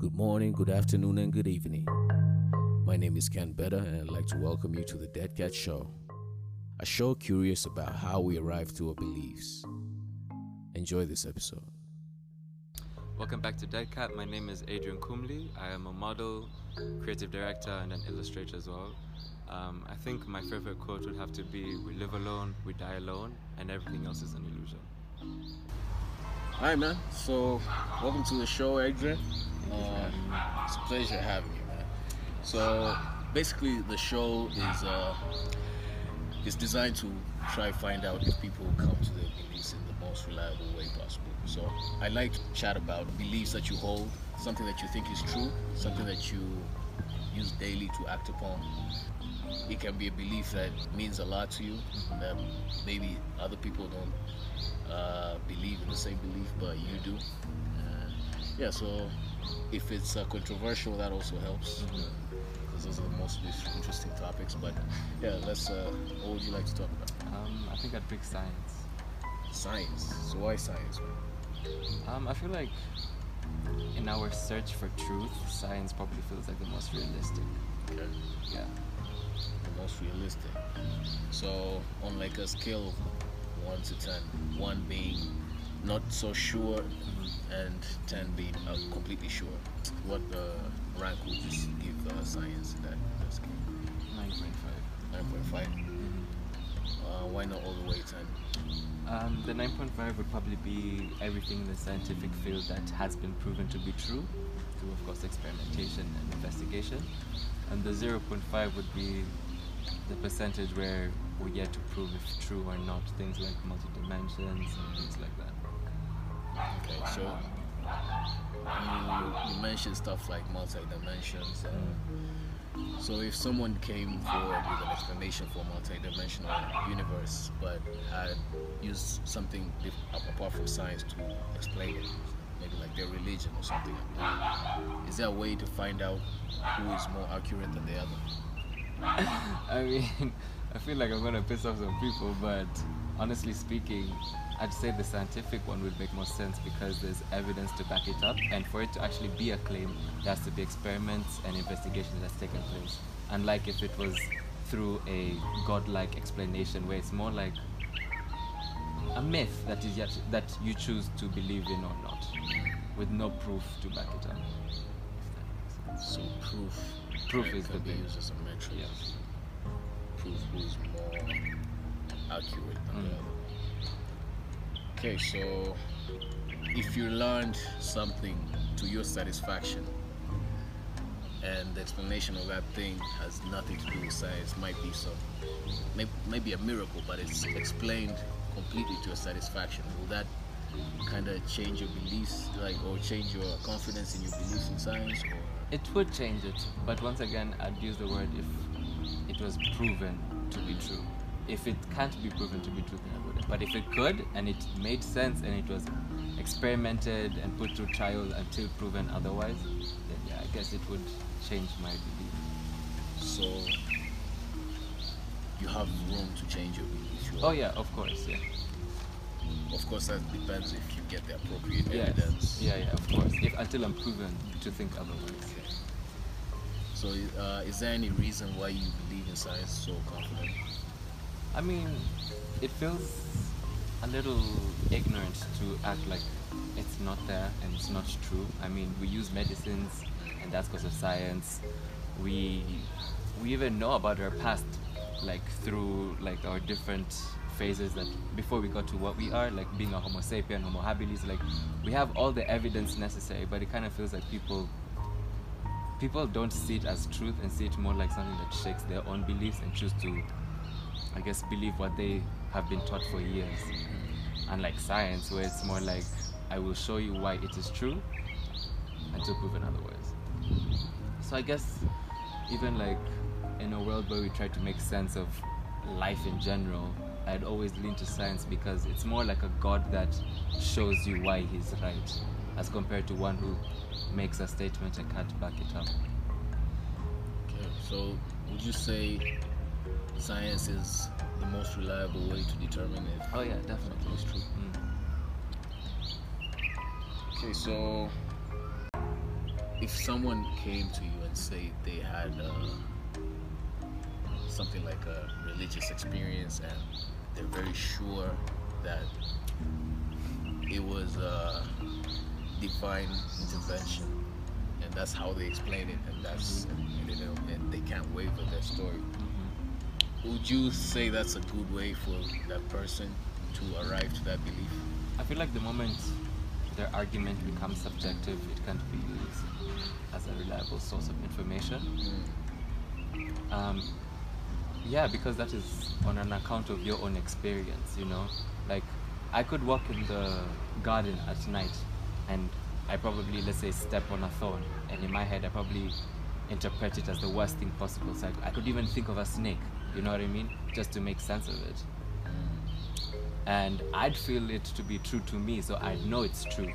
Good morning, good afternoon, and good evening. My name is Ken Better, and I'd like to welcome you to the Dead Cat Show, a show curious about how we arrive to our beliefs. Enjoy this episode. Welcome back to Dead Cat. My name is Adrian Kumli. I am a model, creative director, and an illustrator as well. Um, I think my favorite quote would have to be We live alone, we die alone, and everything else is an illusion. All right, man. So, welcome to the show, Adrian. Um, it's a pleasure having you, man. So, basically, the show is uh, is designed to try find out if people come to their beliefs in the most reliable way possible. So, I like to chat about beliefs that you hold, something that you think is true, something that you use daily to act upon. It can be a belief that means a lot to you, that maybe other people don't believe in the same belief, but you do. Uh, yeah, so if it's uh, controversial, that also helps. Because those are the most interesting topics. But yeah, let's. Uh, what would you like to talk about? Um, I think I'd pick science. Science. So why science? Um, I feel like in our search for truth, science probably feels like the most realistic. Okay. Yeah. The most realistic. So on like a scale of one to ten, one being not so sure, and ten being uh, completely sure. What uh, rank would you give science in that, that scale? 9.5. Nine point five. Uh, why not all the way ten? Um, the 9.5 would probably be everything in the scientific field that has been proven to be true, through, of course, experimentation and investigation. And the 0.5 would be the percentage where we're yet to prove if true or not, things like multi-dimensions and things like that. Okay, so you, you mentioned stuff like multi-dimensions. Uh, so if someone came forward with an explanation for multi-dimensional universe, but had used something apart from science to explain it, maybe like their religion or something, is there a way to find out who is more accurate than the other? I mean, I feel like I'm gonna piss off some people, but honestly speaking, I'd say the scientific one would make more sense because there's evidence to back it up, and for it to actually be a claim, there has to be experiments and investigation that's taken place. Unlike if it was through a godlike explanation, where it's more like a myth that is yet that you choose to believe in or not, with no proof to back it up. If that makes sense. So proof, Proof is the be big- used as a metric. Yes. Proof is more accurate than the Mm. other. Okay, so if you learned something to your satisfaction and the explanation of that thing has nothing to do with science, might be may, maybe a miracle, but it's explained completely to your satisfaction. Will that kind of change your beliefs, like, or change your confidence in your beliefs in science, or It would change it, but once again, I'd use the word if it was proven to be true. If it can't be proven to be true, then I wouldn't. But if it could, and it made sense, and it was experimented and put through trial until proven otherwise, then yeah, I guess it would change my belief. so you have room to change your beliefs? You Oh yeah, of course, yeah. Of course, that depends if you get the appropriate Yes. evidence. Yeah, yeah, of course. If until I'm proven to think otherwise. Okay. So, uh, is there any reason why you believe in science so confident? I mean, it feels a little ignorant to act like it's not there and it's not true. I mean, we use medicines, and that's because of science. We we even know about our past, like through like our different phases that before we got to what we are, like being a Homo sapien, Homo habilis. Like we have all the evidence necessary, but it kind of feels like people people don't see it as truth and see it more like something that shakes their own beliefs and choose to I guess, believe what they have been taught for years. Unlike science, where it's more like, I will show you why it is true until proven otherwise. So I guess, even like in a world where we try to make sense of life in general, I'd always lean to science because it's more like a God that shows you why he's right, as compared to one who makes a statement and can't back it up. Okay. So, would you say science is the most reliable way to determine if Oh yeah, definitely. it's true? Mm. Okay, so if someone came to you and say they had uh, something like a religious experience and they're very sure that it was a divine intervention and that's how they explain it and that's and, you know and they can't waver their story. Would you say that's a good way for that person to arrive to that belief I feel like the moment their argument becomes subjective, it can't be used as a reliable source of information. Um, yeah, because that is on an account of your own experience, you know. Like, I could walk in the garden at night and I probably, let's say, step on a thorn, and in my head, I probably interpret it as the worst thing possible. So I, I could even think of a snake, you know what I mean? Just to make sense of it. Mm. And I'd feel it to be true to me, so I'd know it's true.